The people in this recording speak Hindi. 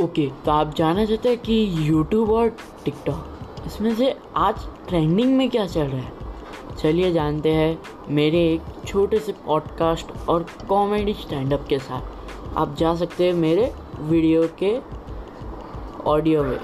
ओके तो आप जानना चाहते हैं कि यूट्यूब और टिकटॉक इसमें से आज ट्रेंडिंग में क्या चल रहा है? चलिए जानते हैं मेरे एक छोटे से पॉडकास्ट और कॉमेडी स्टैंड अप के साथ। आप जा सकते हैं मेरे वीडियो के ऑडियो में।